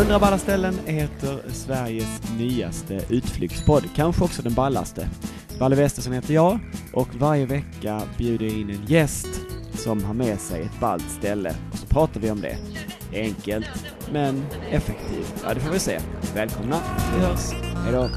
100 balla ställen heter Sveriges nyaste utflyktspodd, kanske också den ballaste. Valle Westesson heter jag och varje vecka bjuder jag in en gäst som har med sig ett ballt ställe och så pratar vi om det. Enkelt, men effektivt. Ja, det får vi se. Välkomna, vi hörs. Hejdå.